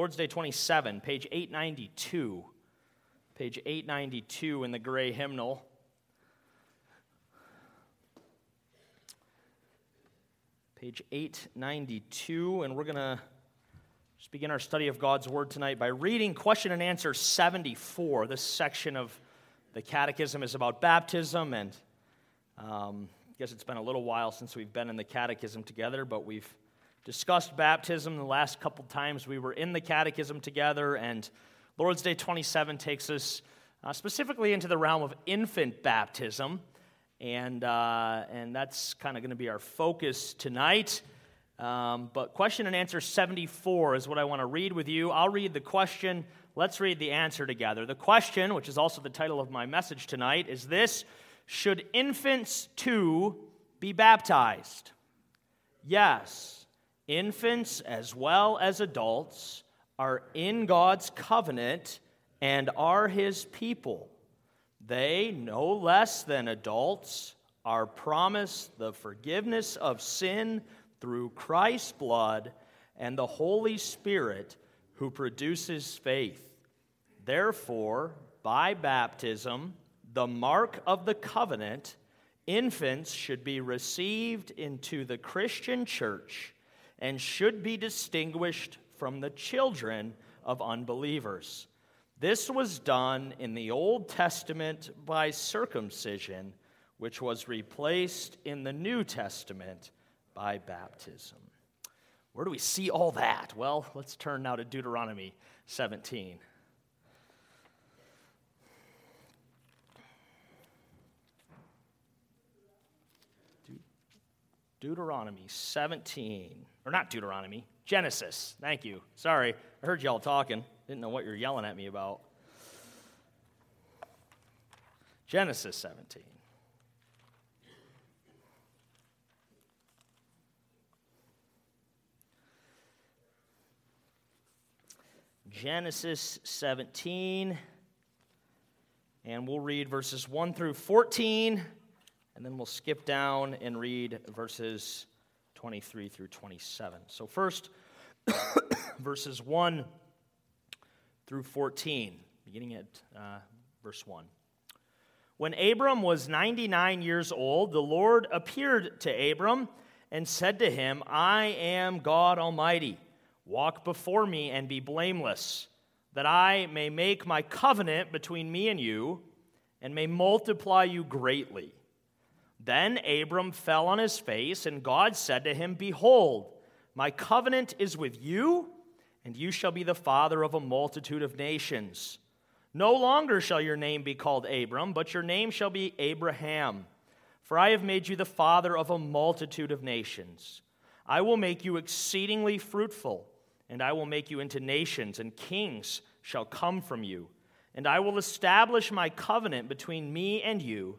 Lord's Day 27, page 892. Page 892 in the gray hymnal. Page 892, and we're going to just begin our study of God's Word tonight by reading question and answer 74. This section of the Catechism is about baptism, and um, I guess it's been a little while since we've been in the Catechism together, but we've discussed baptism the last couple times we were in the Catechism together, and Lord's Day 27 takes us uh, specifically into the realm of infant baptism, and, uh, and that's kind of going to be our focus tonight. Um, but question and answer 74 is what I want to read with you. I'll read the question. Let's read the answer together. The question, which is also the title of my message tonight, is this Should infants too be baptized? Yes, infants as well as adults are in God's covenant and are his people. They, no less than adults, are promised the forgiveness of sin through Christ's blood and the Holy Spirit who produces faith. Therefore, by baptism, the mark of the covenant, infants should be received into the Christian church and should be distinguished from the children of unbelievers. This was done in the Old Testament by circumcision, which was replaced in the New Testament by baptism. Where do we see all that? Well, let's turn now to Deuteronomy 17. Deuteronomy 17. Or not Deuteronomy, Genesis. Thank you. Sorry, I heard y'all talking. Didn't know what you're yelling at me about. Genesis 17. Genesis 17, and we'll read verses 1 through 14, and then we'll skip down and read verses 23 through 27. So, first, verses 1 through 14, beginning at uh, verse 1. When Abram was 99 years old, the Lord appeared to Abram and said to him, I am God Almighty. Walk before me and be blameless, that I may make my covenant between me and you, and may multiply you greatly. Then Abram fell on his face, and God said to him, Behold, my covenant is with you, and you shall be the father of a multitude of nations. No longer shall your name be called Abram, but your name shall be Abraham. For I have made you the father of a multitude of nations. I will make you exceedingly fruitful and I will make you into nations, and kings shall come from you. And I will establish my covenant between me and you,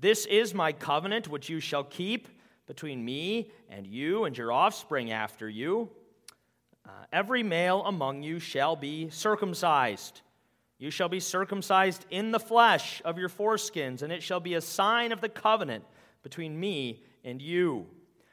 This is my covenant which you shall keep between me and you and your offspring after you. Uh, every male among you shall be circumcised. You shall be circumcised in the flesh of your foreskins, and it shall be a sign of the covenant between me and you.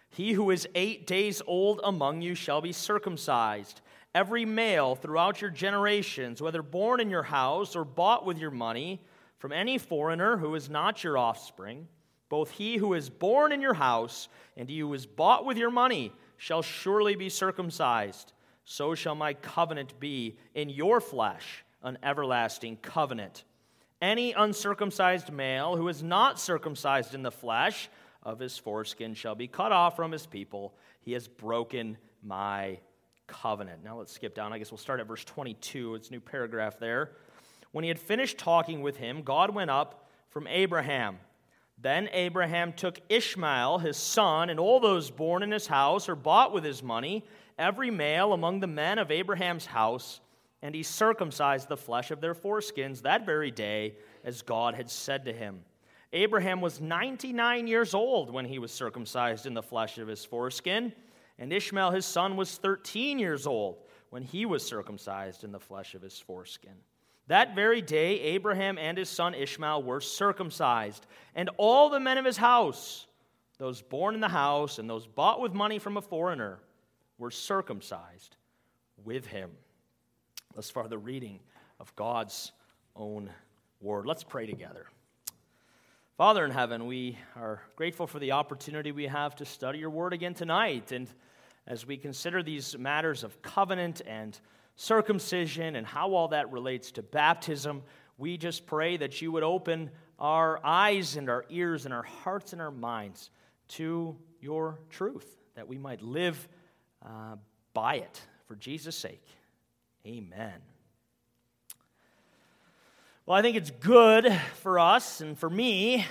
He who is eight days old among you shall be circumcised every male throughout your generations, whether born in your house or bought with your money, from any foreigner who is not your offspring, both he who is born in your house and he who is bought with your money shall surely be circumcised. So shall my covenant be in your flesh, an everlasting covenant. Any uncircumcised male who is not circumcised in the flesh of his foreskin shall be cut off from his people. He has broken my covenant. Now let's skip down. I guess we'll start at verse 22. It's a new paragraph there. When he had finished talking with him, God went up from Abraham. Then Abraham took Ishmael, his son, and all those born in his house or bought with his money, every male among the men of Abraham's house, and he circumcised the flesh of their foreskins that very day, as God had said to him. Abraham was 99 years old when he was circumcised in the flesh of his foreskin, and Ishmael, his son, was 13 years old when he was circumcised in the flesh of his foreskin. That very day, Abraham and his son Ishmael were circumcised, and all the men of his house, those born in the house and those bought with money from a foreigner, were circumcised with him. Thus far, the reading of God's own word. Let's pray together. Father in heaven, we are grateful for the opportunity we have to study your word again tonight. And as we consider these matters of covenant and circumcision and how all that relates to baptism, we just pray that you would open our eyes and our ears and our hearts and our minds to your truth, that we might live uh, by it for Jesus' sake. Amen. Well, I think it's good for us and for me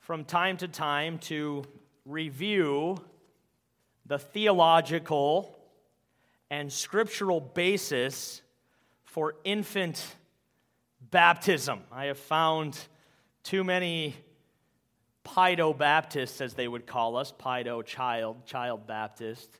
from time to time to review the theological and scriptural basis for infant baptism. I have found too many Pedo Baptists, as they would call us, Pedo child, child Baptist.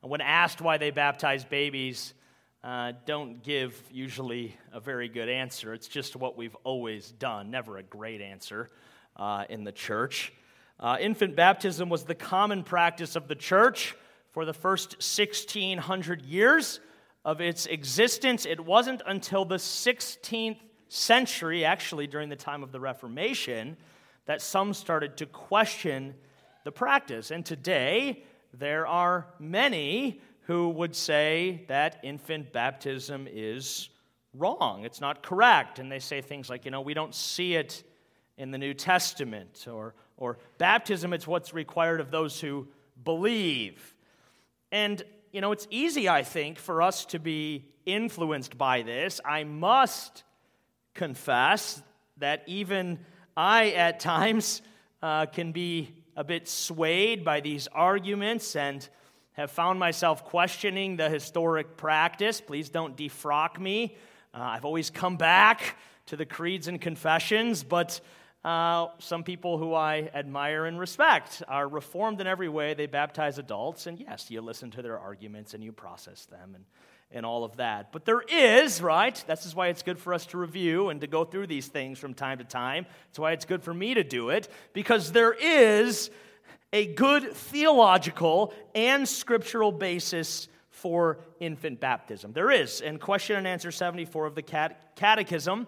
When asked why they baptize babies, uh, don't give usually a very good answer. It's just what we've always done, never a great answer uh, in the church. Uh, infant baptism was the common practice of the church for the first 1600 years of its existence. It wasn't until the 16th century, actually during the time of the Reformation, that some started to question the practice. And today, there are many who would say that infant baptism is wrong, it's not correct. And they say things like, you know, we don't see it in the New Testament, or, or baptism, it's what's required of those who believe. And, you know, it's easy, I think, for us to be influenced by this. I must confess that even I, at times, uh, can be a bit swayed by these arguments and have found myself questioning the historic practice. Please don't defrock me. Uh, I've always come back to the creeds and confessions, but uh, some people who I admire and respect are reformed in every way. They baptize adults, and yes, you listen to their arguments and you process them and, and all of that. But there is, right? This is why it's good for us to review and to go through these things from time to time. It's why it's good for me to do it, because there is a good theological and scriptural basis for infant baptism. There is. In question and answer 74 of the Catechism,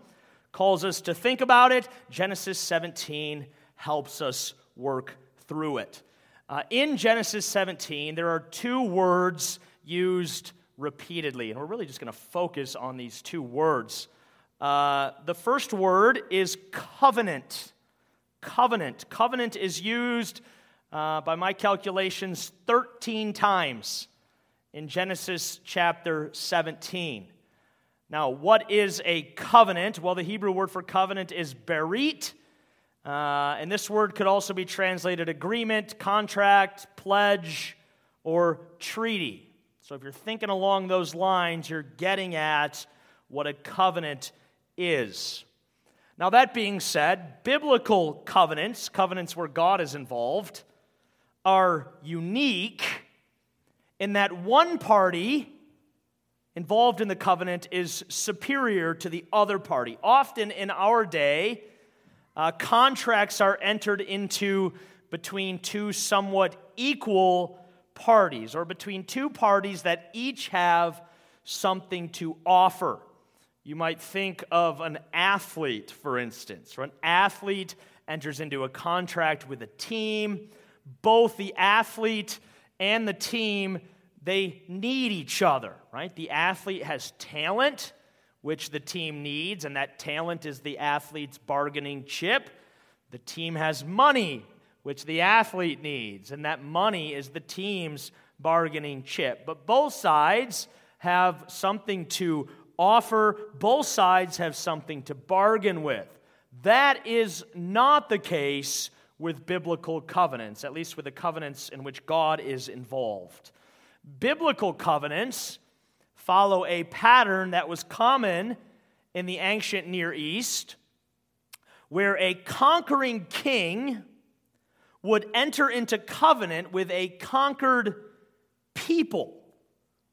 calls us to think about it. Genesis 17 helps us work through it. Uh, in Genesis 17, there are two words used repeatedly, and we're really just going to focus on these two words. Uh, the first word is covenant. Covenant. Covenant is used, uh, by my calculations, 13 times in Genesis chapter 17. Now, what is a covenant? Well, the Hebrew word for covenant is berit. Uh, and this word could also be translated agreement, contract, pledge, or treaty. So if you're thinking along those lines, you're getting at what a covenant is. Now, that being said, biblical covenants, covenants where God is involved, are unique in that one party involved in the covenant is superior to the other party. Often in our day, uh, contracts are entered into between two somewhat equal parties or between two parties that each have something to offer. You might think of an athlete, for instance, or an athlete enters into a contract with a team. Both the athlete and the team they need each other, right? The athlete has talent, which the team needs, and that talent is the athlete's bargaining chip. The team has money, which the athlete needs, and that money is the team's bargaining chip. But both sides have something to offer, both sides have something to bargain with. That is not the case with biblical covenants, at least with the covenants in which God is involved. Biblical covenants follow a pattern that was common in the ancient Near East, where a conquering king would enter into covenant with a conquered people.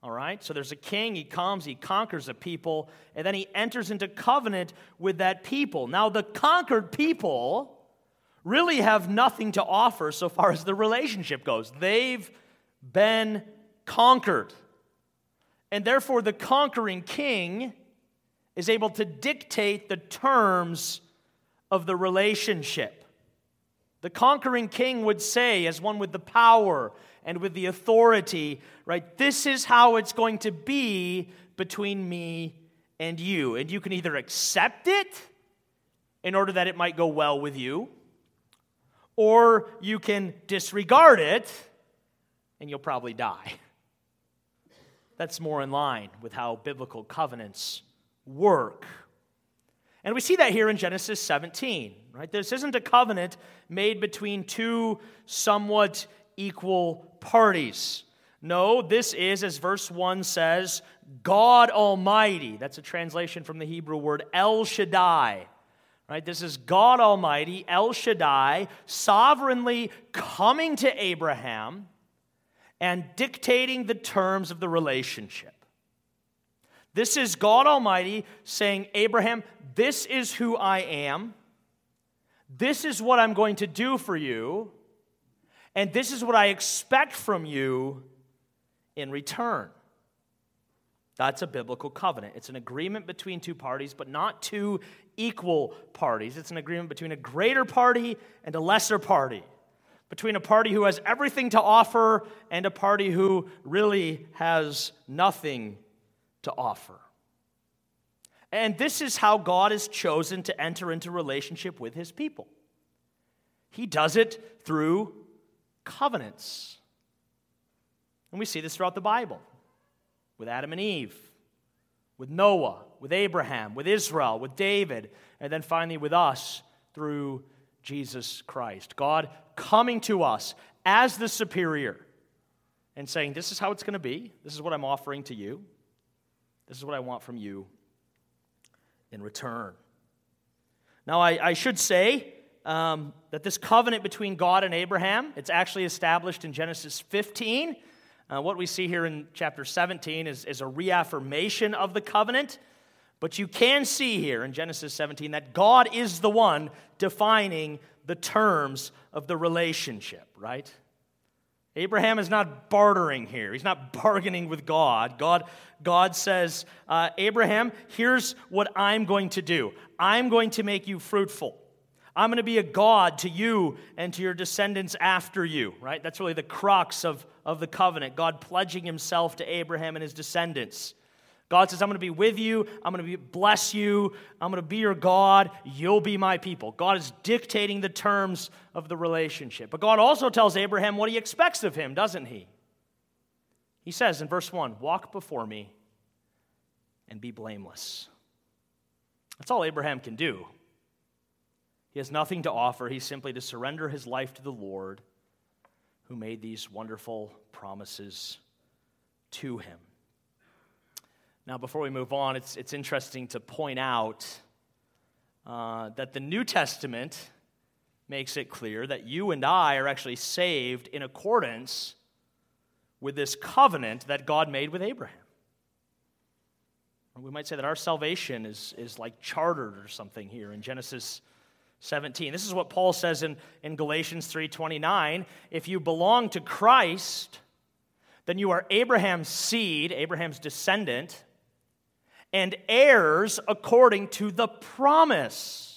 All right, so there's a king, he comes, he conquers a people, and then he enters into covenant with that people. Now, the conquered people really have nothing to offer so far as the relationship goes. They've been conquered. And therefore, the conquering king is able to dictate the terms of the relationship. The conquering king would say, as one with the power and with the authority, right, this is how it's going to be between me and you. And you can either accept it in order that it might go well with you, or you can disregard it and you'll probably die. That's more in line with how biblical covenants work. And we see that here in Genesis 17, right? This isn't a covenant made between two somewhat equal parties. No, this is, as verse 1 says, God Almighty. That's a translation from the Hebrew word El Shaddai. Right? This is God Almighty, El Shaddai, sovereignly coming to Abraham and dictating the terms of the relationship. This is God Almighty saying, Abraham, this is who I am. This is what I'm going to do for you. And this is what I expect from you in return. That's a biblical covenant. It's an agreement between two parties, but not two equal parties. It's an agreement between a greater party and a lesser party between a party who has everything to offer and a party who really has nothing to offer. And this is how God has chosen to enter into relationship with his people. He does it through covenants. And we see this throughout the Bible with Adam and Eve, with Noah, with Abraham, with Israel, with David, and then finally with us through Jesus Christ. God coming to us as the superior and saying, This is how it's going to be. This is what I'm offering to you. This is what I want from you in return. Now, I, I should say um, that this covenant between God and Abraham, it's actually established in Genesis 15. Uh, what we see here in chapter 17 is, is a reaffirmation of the covenant. But you can see here in Genesis 17 that God is the one defining the terms of the relationship, right? Abraham is not bartering here. He's not bargaining with God. God, God says, uh, Abraham, here's what I'm going to do I'm going to make you fruitful. I'm going to be a God to you and to your descendants after you, right? That's really the crux of, of the covenant. God pledging himself to Abraham and his descendants. God says, I'm going to be with you. I'm going to bless you. I'm going to be your God. You'll be my people. God is dictating the terms of the relationship. But God also tells Abraham what he expects of him, doesn't he? He says in verse 1 Walk before me and be blameless. That's all Abraham can do. He has nothing to offer. He's simply to surrender his life to the Lord who made these wonderful promises to him. Now, before we move on, it's, it's interesting to point out uh, that the New Testament makes it clear that you and I are actually saved in accordance with this covenant that God made with Abraham. we might say that our salvation is, is like chartered or something here in Genesis 17. This is what Paul says in, in Galatians 3:29. If you belong to Christ, then you are Abraham's seed, Abraham's descendant, and heirs according to the promise.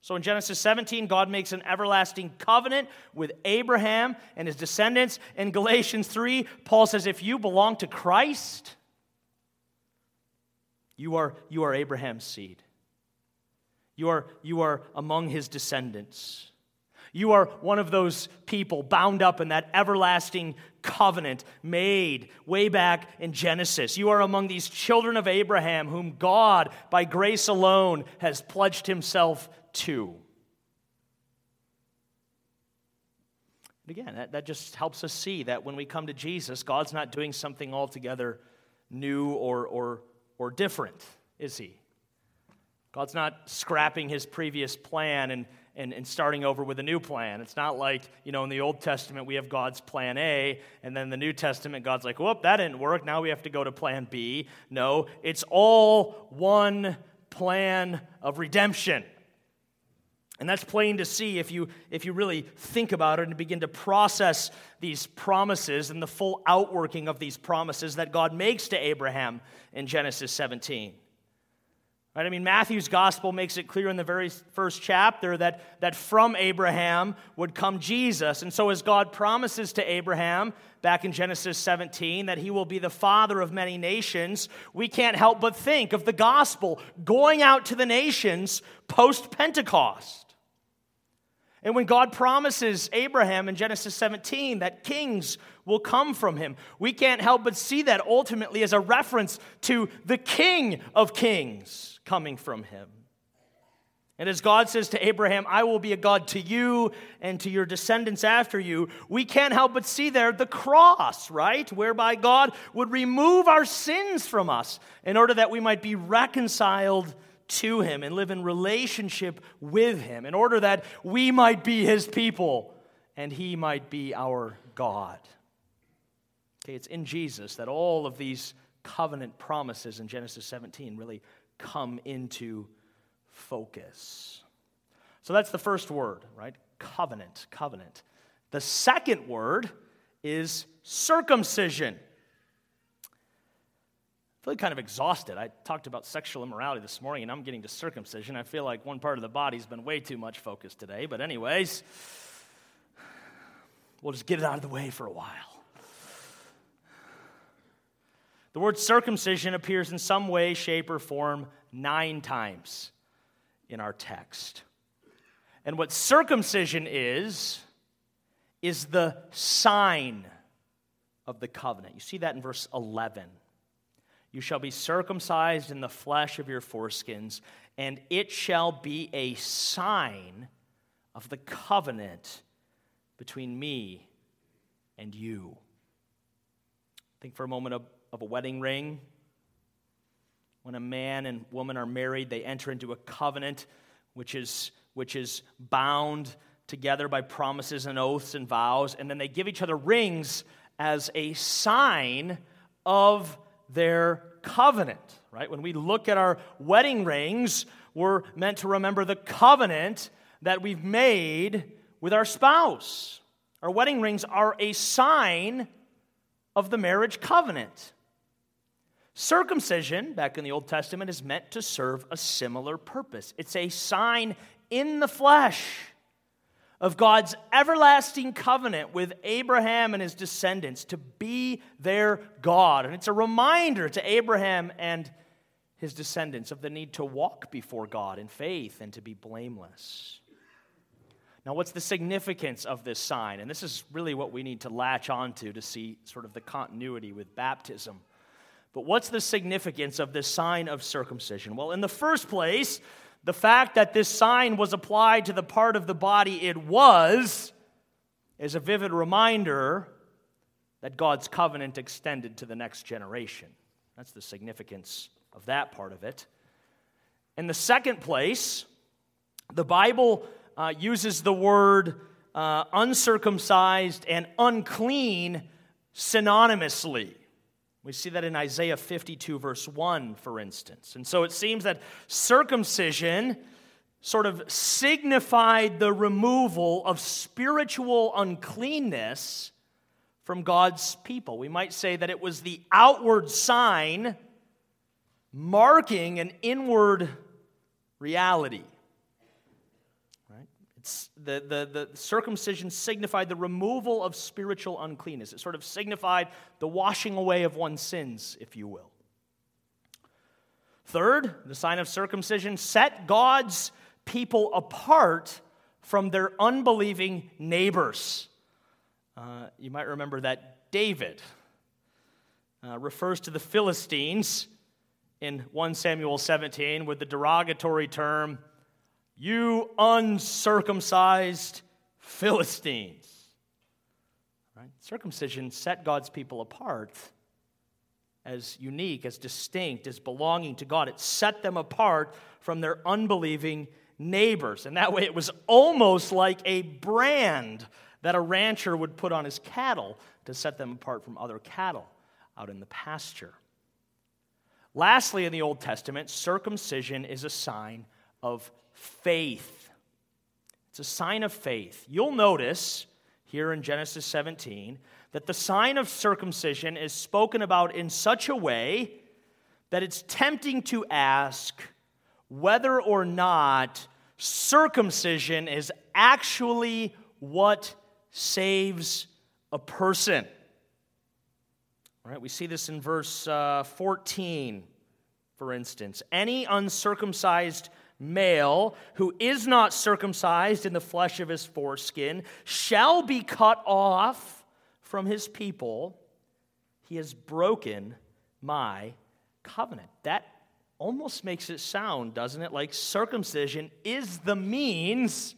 So in Genesis 17, God makes an everlasting covenant with Abraham and his descendants. In Galatians 3, Paul says, if you belong to Christ, you are, you are Abraham's seed. You are, you are among his descendants. You are one of those people bound up in that everlasting covenant made way back in Genesis. You are among these children of Abraham, whom God, by grace alone, has pledged himself to. Again, that, that just helps us see that when we come to Jesus, God's not doing something altogether new or, or, or different, is he? God's not scrapping his previous plan and, and, and starting over with a new plan. It's not like, you know, in the Old Testament, we have God's plan A, and then the New Testament, God's like, whoop, that didn't work. Now we have to go to plan B. No, it's all one plan of redemption. And that's plain to see if you, if you really think about it and begin to process these promises and the full outworking of these promises that God makes to Abraham in Genesis 17. Right? I mean, Matthew's gospel makes it clear in the very first chapter that, that from Abraham would come Jesus. And so, as God promises to Abraham back in Genesis 17 that he will be the father of many nations, we can't help but think of the gospel going out to the nations post Pentecost. And when God promises Abraham in Genesis 17 that kings will come from him, we can't help but see that ultimately as a reference to the King of Kings coming from him. And as God says to Abraham, I will be a God to you and to your descendants after you, we can't help but see there the cross, right? Whereby God would remove our sins from us in order that we might be reconciled to Him and live in relationship with Him, in order that we might be His people and He might be our God. Okay, it's in Jesus that all of these covenant promises in Genesis 17 really come into focus. So that's the first word, right? Covenant, covenant. The second word is circumcision feeling kind of exhausted. I talked about sexual immorality this morning, and I'm getting to circumcision. I feel like one part of the body's been way too much focused today. But, anyways, we'll just get it out of the way for a while. The word circumcision appears in some way, shape, or form nine times in our text. And what circumcision is, is the sign of the covenant. You see that in verse 11. You shall be circumcised in the flesh of your foreskins, and it shall be a sign of the covenant between me and you. Think for a moment of, of a wedding ring. When a man and woman are married, they enter into a covenant which is, which is bound together by promises and oaths and vows, and then they give each other rings as a sign of their covenant, right? When we look at our wedding rings, we're meant to remember the covenant that we've made with our spouse. Our wedding rings are a sign of the marriage covenant. Circumcision, back in the Old Testament, is meant to serve a similar purpose. It's a sign in the flesh of God's everlasting covenant with Abraham and his descendants to be their God. And it's a reminder to Abraham and his descendants of the need to walk before God in faith and to be blameless. Now, what's the significance of this sign? And this is really what we need to latch onto to see sort of the continuity with baptism. But what's the significance of this sign of circumcision? Well, in the first place, the fact that this sign was applied to the part of the body it was is a vivid reminder that God's covenant extended to the next generation. That's the significance of that part of it. In the second place, the Bible uh, uses the word uh, uncircumcised and unclean synonymously. We see that in Isaiah 52, verse 1, for instance. And so it seems that circumcision sort of signified the removal of spiritual uncleanness from God's people. We might say that it was the outward sign marking an inward reality the, the, the circumcision signified the removal of spiritual uncleanness. It sort of signified the washing away of one's sins, if you will. Third, the sign of circumcision set God's people apart from their unbelieving neighbors. Uh, you might remember that David uh, refers to the Philistines in 1 Samuel 17 with the derogatory term you uncircumcised Philistines. Right? Circumcision set God's people apart as unique, as distinct, as belonging to God. It set them apart from their unbelieving neighbors. And that way it was almost like a brand that a rancher would put on his cattle to set them apart from other cattle out in the pasture. Lastly, in the Old Testament, circumcision is a sign of faith. It's a sign of faith. You'll notice here in Genesis 17 that the sign of circumcision is spoken about in such a way that it's tempting to ask whether or not circumcision is actually what saves a person. All right, we see this in verse uh, 14, for instance. Any uncircumcised male who is not circumcised in the flesh of his foreskin shall be cut off from his people. He has broken my covenant. That almost makes it sound, doesn't it, like circumcision is the means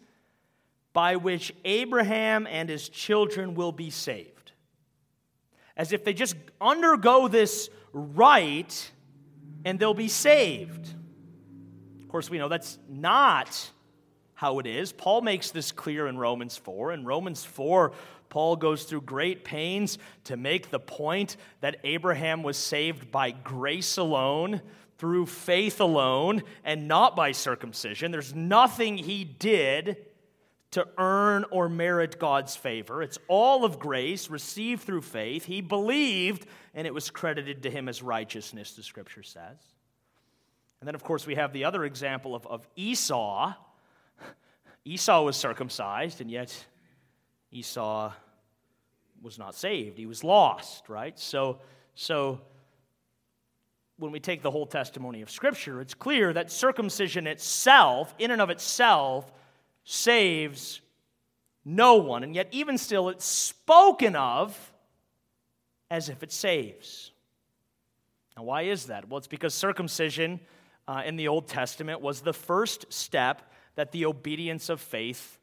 by which Abraham and his children will be saved. As if they just undergo this rite and they'll be saved. Of course, we know that's not how it is. Paul makes this clear in Romans 4. In Romans 4, Paul goes through great pains to make the point that Abraham was saved by grace alone, through faith alone, and not by circumcision. There's nothing he did to earn or merit God's favor. It's all of grace received through faith. He believed, and it was credited to him as righteousness, the scripture says. And then, of course, we have the other example of, of Esau. Esau was circumcised, and yet Esau was not saved. He was lost, right? So, so when we take the whole testimony of Scripture, it's clear that circumcision itself, in and of itself, saves no one. And yet, even still, it's spoken of as if it saves. Now, why is that? Well, it's because circumcision uh, in the Old Testament was the first step that the obedience of faith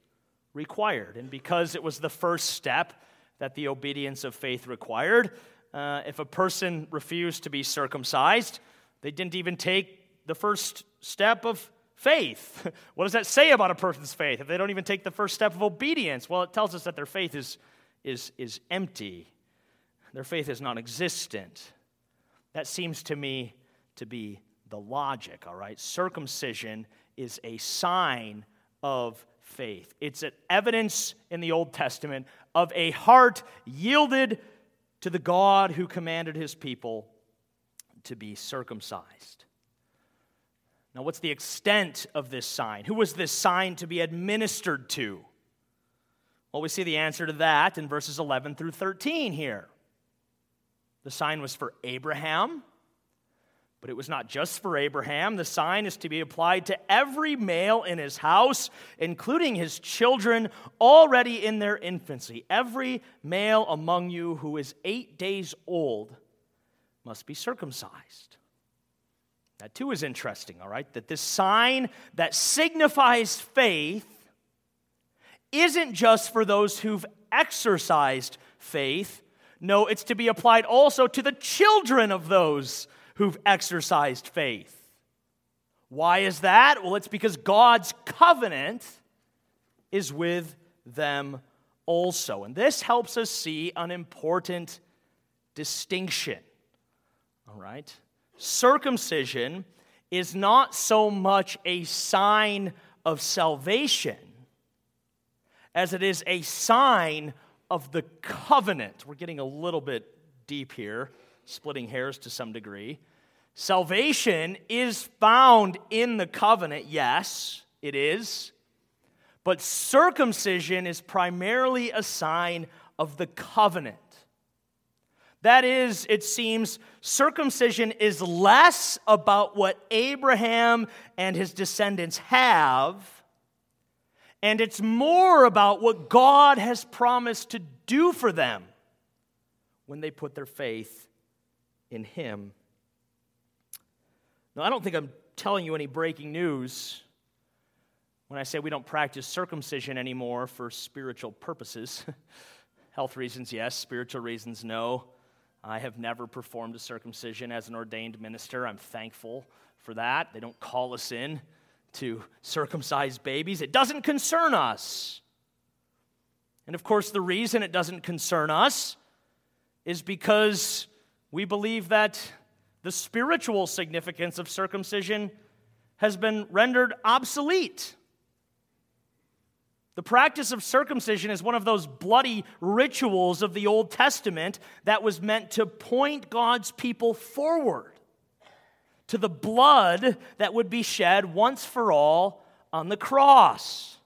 required. And because it was the first step that the obedience of faith required, uh, if a person refused to be circumcised, they didn't even take the first step of faith. What does that say about a person's faith if they don't even take the first step of obedience? Well, it tells us that their faith is, is, is empty, their faith is non existent. That seems to me to be the logic, all right? Circumcision is a sign of faith, it's an evidence in the Old Testament of a heart yielded to the God who commanded his people to be circumcised. Now, what's the extent of this sign? Who was this sign to be administered to? Well, we see the answer to that in verses 11 through 13 here. The sign was for Abraham, but it was not just for Abraham. The sign is to be applied to every male in his house, including his children already in their infancy. Every male among you who is eight days old must be circumcised. That too is interesting, all right? That this sign that signifies faith isn't just for those who've exercised faith. No, it's to be applied also to the children of those who've exercised faith. Why is that? Well, it's because God's covenant is with them also. And this helps us see an important distinction. All right? circumcision is not so much a sign of salvation as it is a sign of the covenant. We're getting a little bit deep here, splitting hairs to some degree. Salvation is found in the covenant, yes, it is. But circumcision is primarily a sign of the covenant. That is, it seems, circumcision is less about what Abraham and his descendants have, and it's more about what God has promised to do for them when they put their faith in Him. Now, I don't think I'm telling you any breaking news when I say we don't practice circumcision anymore for spiritual purposes. Health reasons, yes. Spiritual reasons, no. I have never performed a circumcision as an ordained minister. I'm thankful for that. They don't call us in to circumcise babies, it doesn't concern us. And of course, the reason it doesn't concern us is because we believe that the spiritual significance of circumcision has been rendered obsolete. The practice of circumcision is one of those bloody rituals of the Old Testament that was meant to point God's people forward to the blood that would be shed once for all on the cross.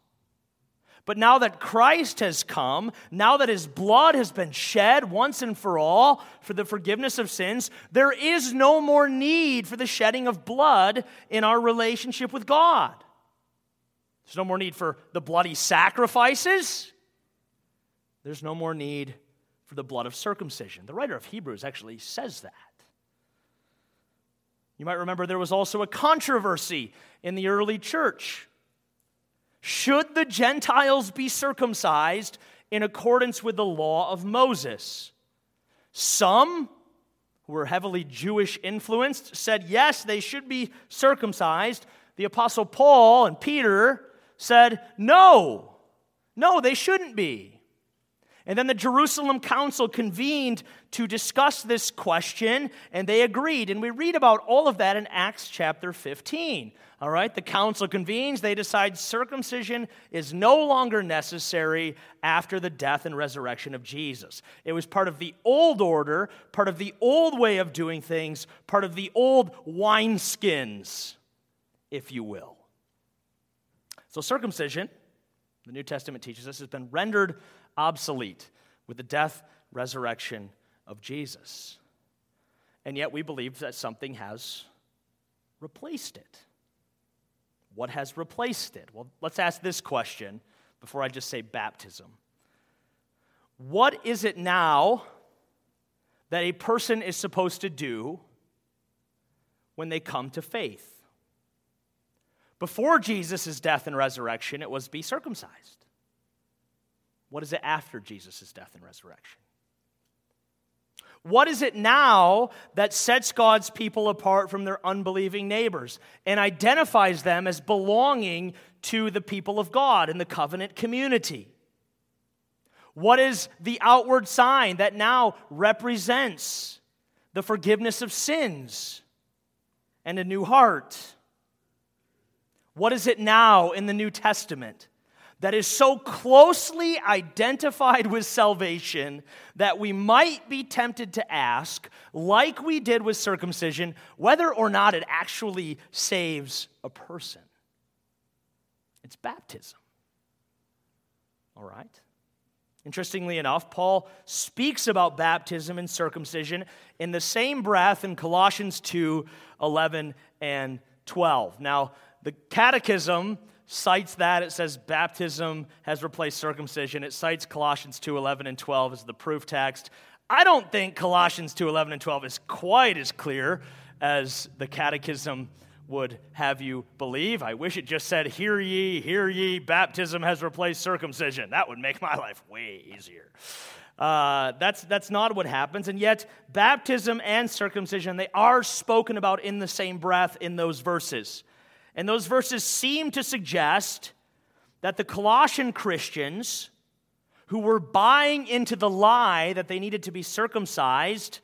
But now that Christ has come, now that his blood has been shed once and for all for the forgiveness of sins, there is no more need for the shedding of blood in our relationship with God. There's no more need for the bloody sacrifices. There's no more need for the blood of circumcision. The writer of Hebrews actually says that. You might remember there was also a controversy in the early church should the Gentiles be circumcised in accordance with the law of Moses? Some, who were heavily Jewish influenced, said yes, they should be circumcised. The Apostle Paul and Peter said no, no, they shouldn't be. And then the Jerusalem Council convened to discuss this question, and they agreed. And we read about all of that in Acts chapter 15. All right, the council convenes. They decide circumcision is no longer necessary after the death and resurrection of Jesus. It was part of the old order, part of the old way of doing things, part of the old wineskins, if you will. So, circumcision, the New Testament teaches us, has been rendered obsolete with the death, resurrection of Jesus. And yet we believe that something has replaced it. What has replaced it? Well, let's ask this question before I just say baptism. What is it now that a person is supposed to do when they come to faith? Before Jesus' death and resurrection, it was be circumcised. What is it after Jesus' death and resurrection? What is it now that sets God's people apart from their unbelieving neighbors and identifies them as belonging to the people of God in the covenant community? What is the outward sign that now represents the forgiveness of sins and a new heart? What is it now in the New Testament that is so closely identified with salvation that we might be tempted to ask, like we did with circumcision, whether or not it actually saves a person. It's baptism. All right? Interestingly enough, Paul speaks about baptism and circumcision in the same breath in Colossians 2 11 and 12. Now, the Catechism cites that. It says baptism has replaced circumcision. It cites Colossians 2.11 and 12 as the proof text. I don't think Colossians 2.11 and 12 is quite as clear as the Catechism would have you believe. I wish it just said, Hear ye, hear ye, baptism has replaced circumcision. That would make my life way easier. Uh, that's, that's not what happens. And yet, baptism and circumcision, they are spoken about in the same breath in those verses. And those verses seem to suggest that the Colossian Christians who were buying into the lie that they needed to be circumcised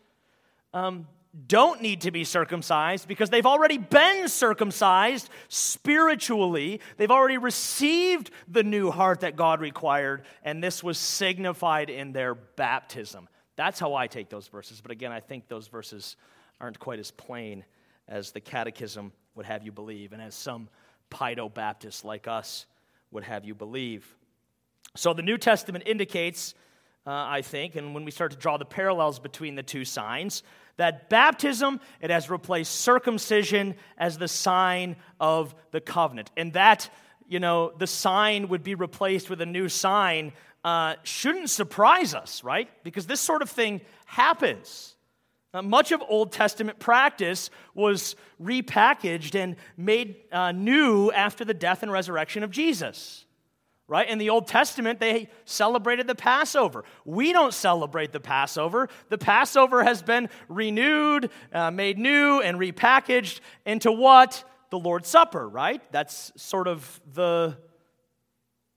um, don't need to be circumcised because they've already been circumcised spiritually. They've already received the new heart that God required, and this was signified in their baptism. That's how I take those verses. But again, I think those verses aren't quite as plain as the Catechism would have you believe, and as some Pedo Baptists like us would have you believe. So the New Testament indicates, uh, I think, and when we start to draw the parallels between the two signs, that baptism it has replaced circumcision as the sign of the covenant, and that you know the sign would be replaced with a new sign uh, shouldn't surprise us, right? Because this sort of thing happens. Uh, much of Old Testament practice was repackaged and made uh, new after the death and resurrection of Jesus. right? In the Old Testament, they celebrated the Passover. We don't celebrate the Passover. The Passover has been renewed, uh, made new, and repackaged into what? The Lord's Supper, right? That's sort of the,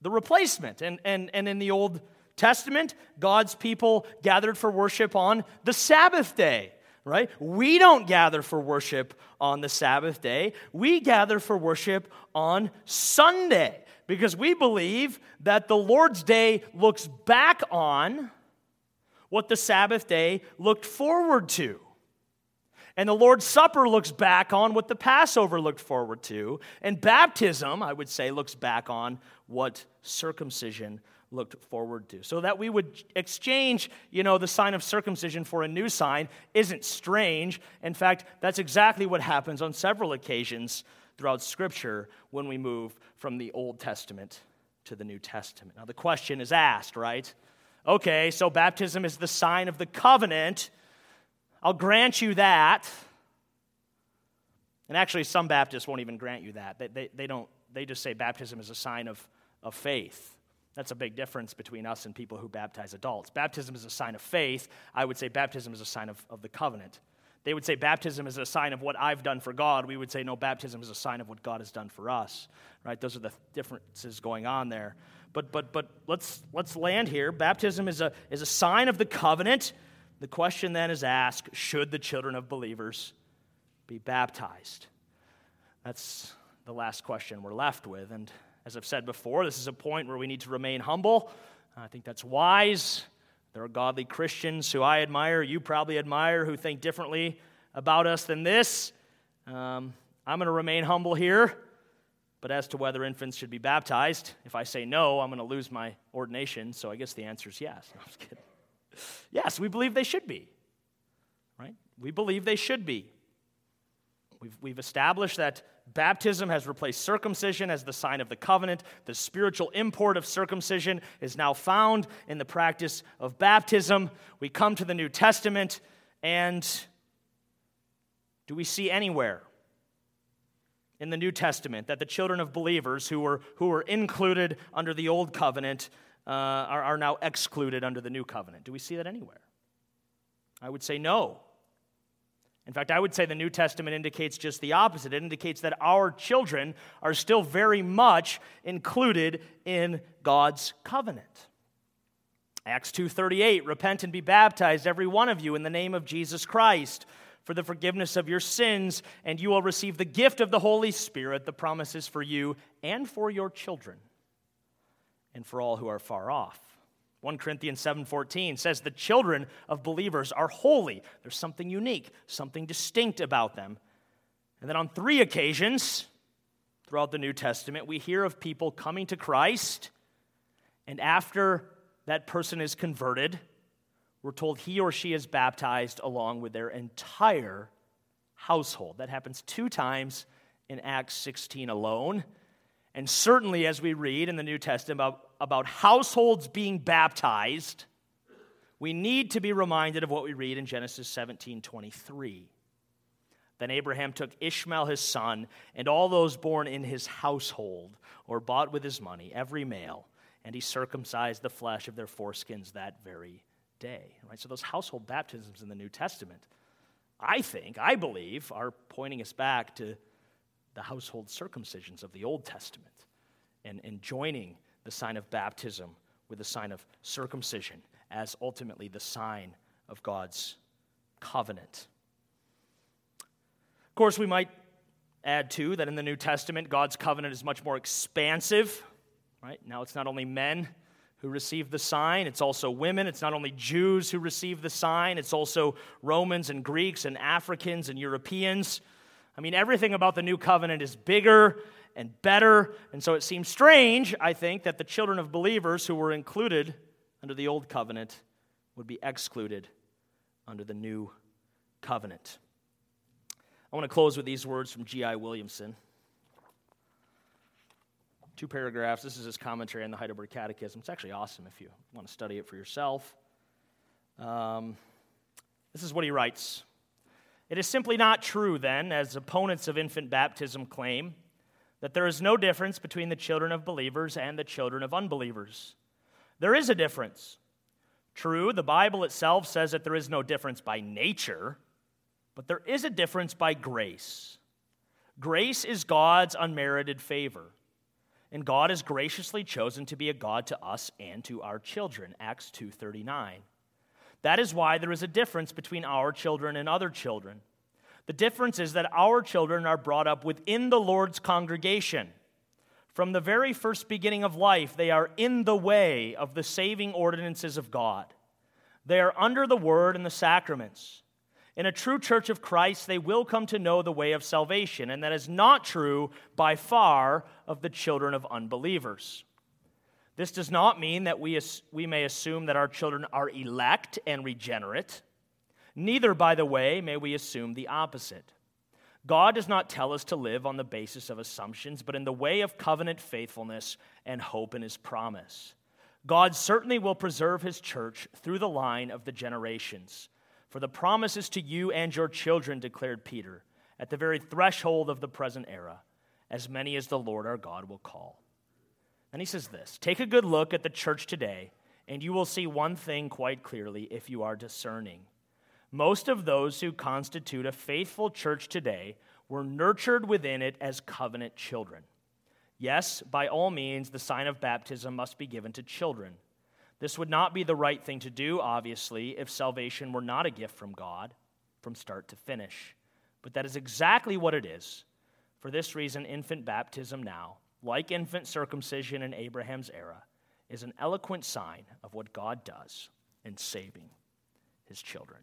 the replacement. And, and, and in the Old Testament, God's people gathered for worship on the Sabbath day right? We don't gather for worship on the Sabbath day. We gather for worship on Sunday because we believe that the Lord's Day looks back on what the Sabbath day looked forward to. And the Lord's Supper looks back on what the Passover looked forward to. And baptism, I would say, looks back on what circumcision looked forward to. So that we would exchange, you know, the sign of circumcision for a new sign isn't strange. In fact, that's exactly what happens on several occasions throughout Scripture when we move from the Old Testament to the New Testament. Now, the question is asked, right? Okay, so baptism is the sign of the covenant. I'll grant you that. And actually, some Baptists won't even grant you that. They, they, they, don't, they just say baptism is a sign of, of faith. That's a big difference between us and people who baptize adults. Baptism is a sign of faith. I would say baptism is a sign of, of the covenant. They would say baptism is a sign of what I've done for God. We would say no, baptism is a sign of what God has done for us. Right? Those are the differences going on there. But but but let's let's land here. Baptism is a is a sign of the covenant. The question then is asked, should the children of believers be baptized? That's the last question we're left with. And as I've said before, this is a point where we need to remain humble. I think that's wise. There are godly Christians who I admire, you probably admire, who think differently about us than this. Um, I'm going to remain humble here. But as to whether infants should be baptized, if I say no, I'm going to lose my ordination. So I guess the answer is yes. No, I'm just kidding. Yes, we believe they should be. Right? We believe they should be. We've, we've established that baptism has replaced circumcision as the sign of the covenant. The spiritual import of circumcision is now found in the practice of baptism. We come to the New Testament, and do we see anywhere in the New Testament that the children of believers who were, who were included under the old covenant uh, are, are now excluded under the new covenant? Do we see that anywhere? I would say no. In fact, I would say the New Testament indicates just the opposite. It indicates that our children are still very much included in God's covenant. Acts 2:38 Repent and be baptized every one of you in the name of Jesus Christ for the forgiveness of your sins and you will receive the gift of the Holy Spirit the promises for you and for your children and for all who are far off 1 Corinthians 7:14 says the children of believers are holy. There's something unique, something distinct about them. And then on three occasions throughout the New Testament, we hear of people coming to Christ and after that person is converted, we're told he or she is baptized along with their entire household. That happens two times in Acts 16 alone. And certainly, as we read in the New Testament about, about households being baptized, we need to be reminded of what we read in Genesis 17 23. Then Abraham took Ishmael his son and all those born in his household or bought with his money, every male, and he circumcised the flesh of their foreskins that very day. Right? So those household baptisms in the New Testament, I think, I believe, are pointing us back to the household circumcisions of the Old Testament and, and joining the sign of baptism with the sign of circumcision as ultimately the sign of God's covenant. Of course, we might add too that in the New Testament, God's covenant is much more expansive. Right? Now it's not only men who receive the sign, it's also women. It's not only Jews who receive the sign, it's also Romans and Greeks and Africans and Europeans. I mean, everything about the new covenant is bigger and better. And so it seems strange, I think, that the children of believers who were included under the old covenant would be excluded under the new covenant. I want to close with these words from G.I. Williamson. Two paragraphs. This is his commentary on the Heidelberg Catechism. It's actually awesome if you want to study it for yourself. Um, this is what he writes it is simply not true, then, as opponents of infant baptism claim, that there is no difference between the children of believers and the children of unbelievers. There is a difference. True, the Bible itself says that there is no difference by nature, but there is a difference by grace. Grace is God's unmerited favor, and God has graciously chosen to be a God to us and to our children. Acts 2:39. That is why there is a difference between our children and other children. The difference is that our children are brought up within the Lord's congregation. From the very first beginning of life, they are in the way of the saving ordinances of God. They are under the word and the sacraments. In a true church of Christ, they will come to know the way of salvation, and that is not true by far of the children of unbelievers. This does not mean that we, we may assume that our children are elect and regenerate. Neither, by the way, may we assume the opposite. God does not tell us to live on the basis of assumptions, but in the way of covenant faithfulness and hope in his promise. God certainly will preserve his church through the line of the generations. For the promise is to you and your children, declared Peter, at the very threshold of the present era, as many as the Lord our God will call. And he says this Take a good look at the church today, and you will see one thing quite clearly if you are discerning. Most of those who constitute a faithful church today were nurtured within it as covenant children. Yes, by all means, the sign of baptism must be given to children. This would not be the right thing to do, obviously, if salvation were not a gift from God from start to finish. But that is exactly what it is. For this reason, infant baptism now, like infant circumcision in Abraham's era, is an eloquent sign of what God does in saving his children.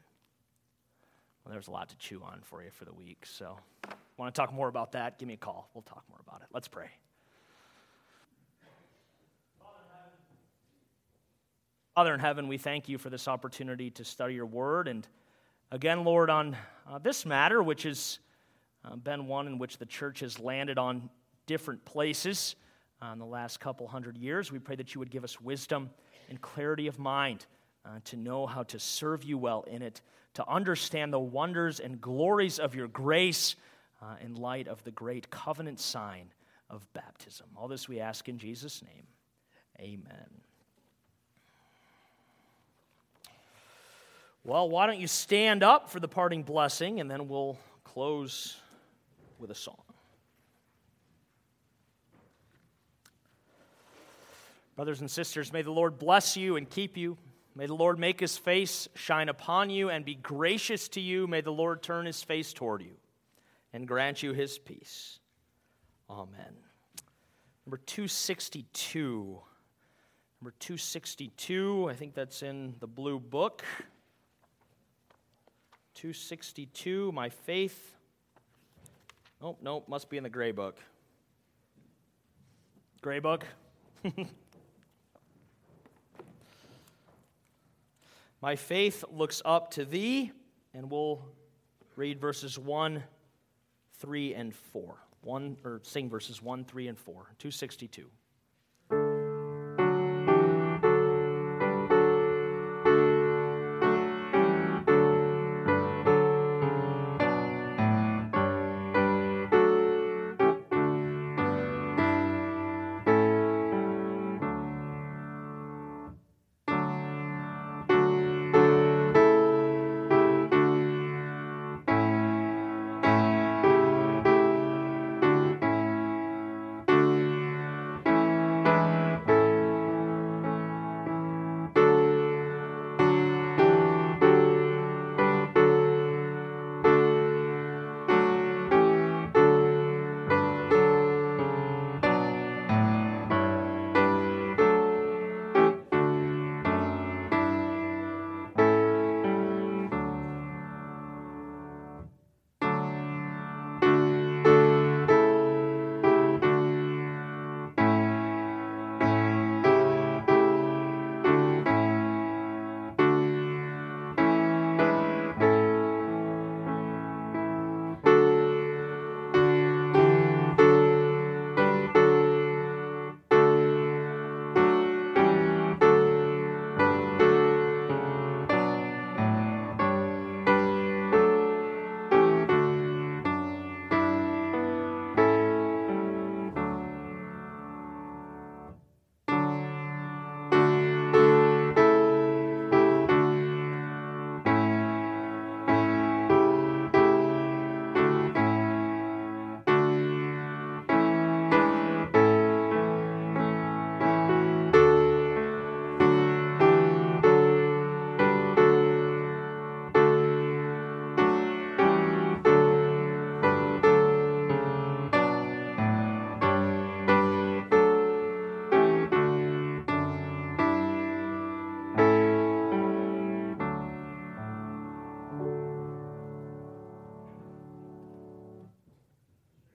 Well, there's a lot to chew on for you for the week. So, want to talk more about that? Give me a call. We'll talk more about it. Let's pray. Father in heaven, we thank you for this opportunity to study your word. And again, Lord, on uh, this matter, which has uh, been one in which the church has landed on different places uh, in the last couple hundred years, we pray that you would give us wisdom and clarity of mind uh, to know how to serve you well in it to understand the wonders and glories of your grace uh, in light of the great covenant sign of baptism. All this we ask in Jesus' name. Amen. Well, why don't you stand up for the parting blessing and then we'll close with a song. Brothers and sisters, may the Lord bless you and keep you. May the Lord make his face shine upon you and be gracious to you. May the Lord turn his face toward you and grant you his peace. Amen. Number 262. Number 262, I think that's in the blue book. 262, my faith. Nope, nope, must be in the gray book. Gray book? My faith looks up to thee, and we'll read verses 1, 3, and 4. One, or sing verses 1, 3, and 4. 262.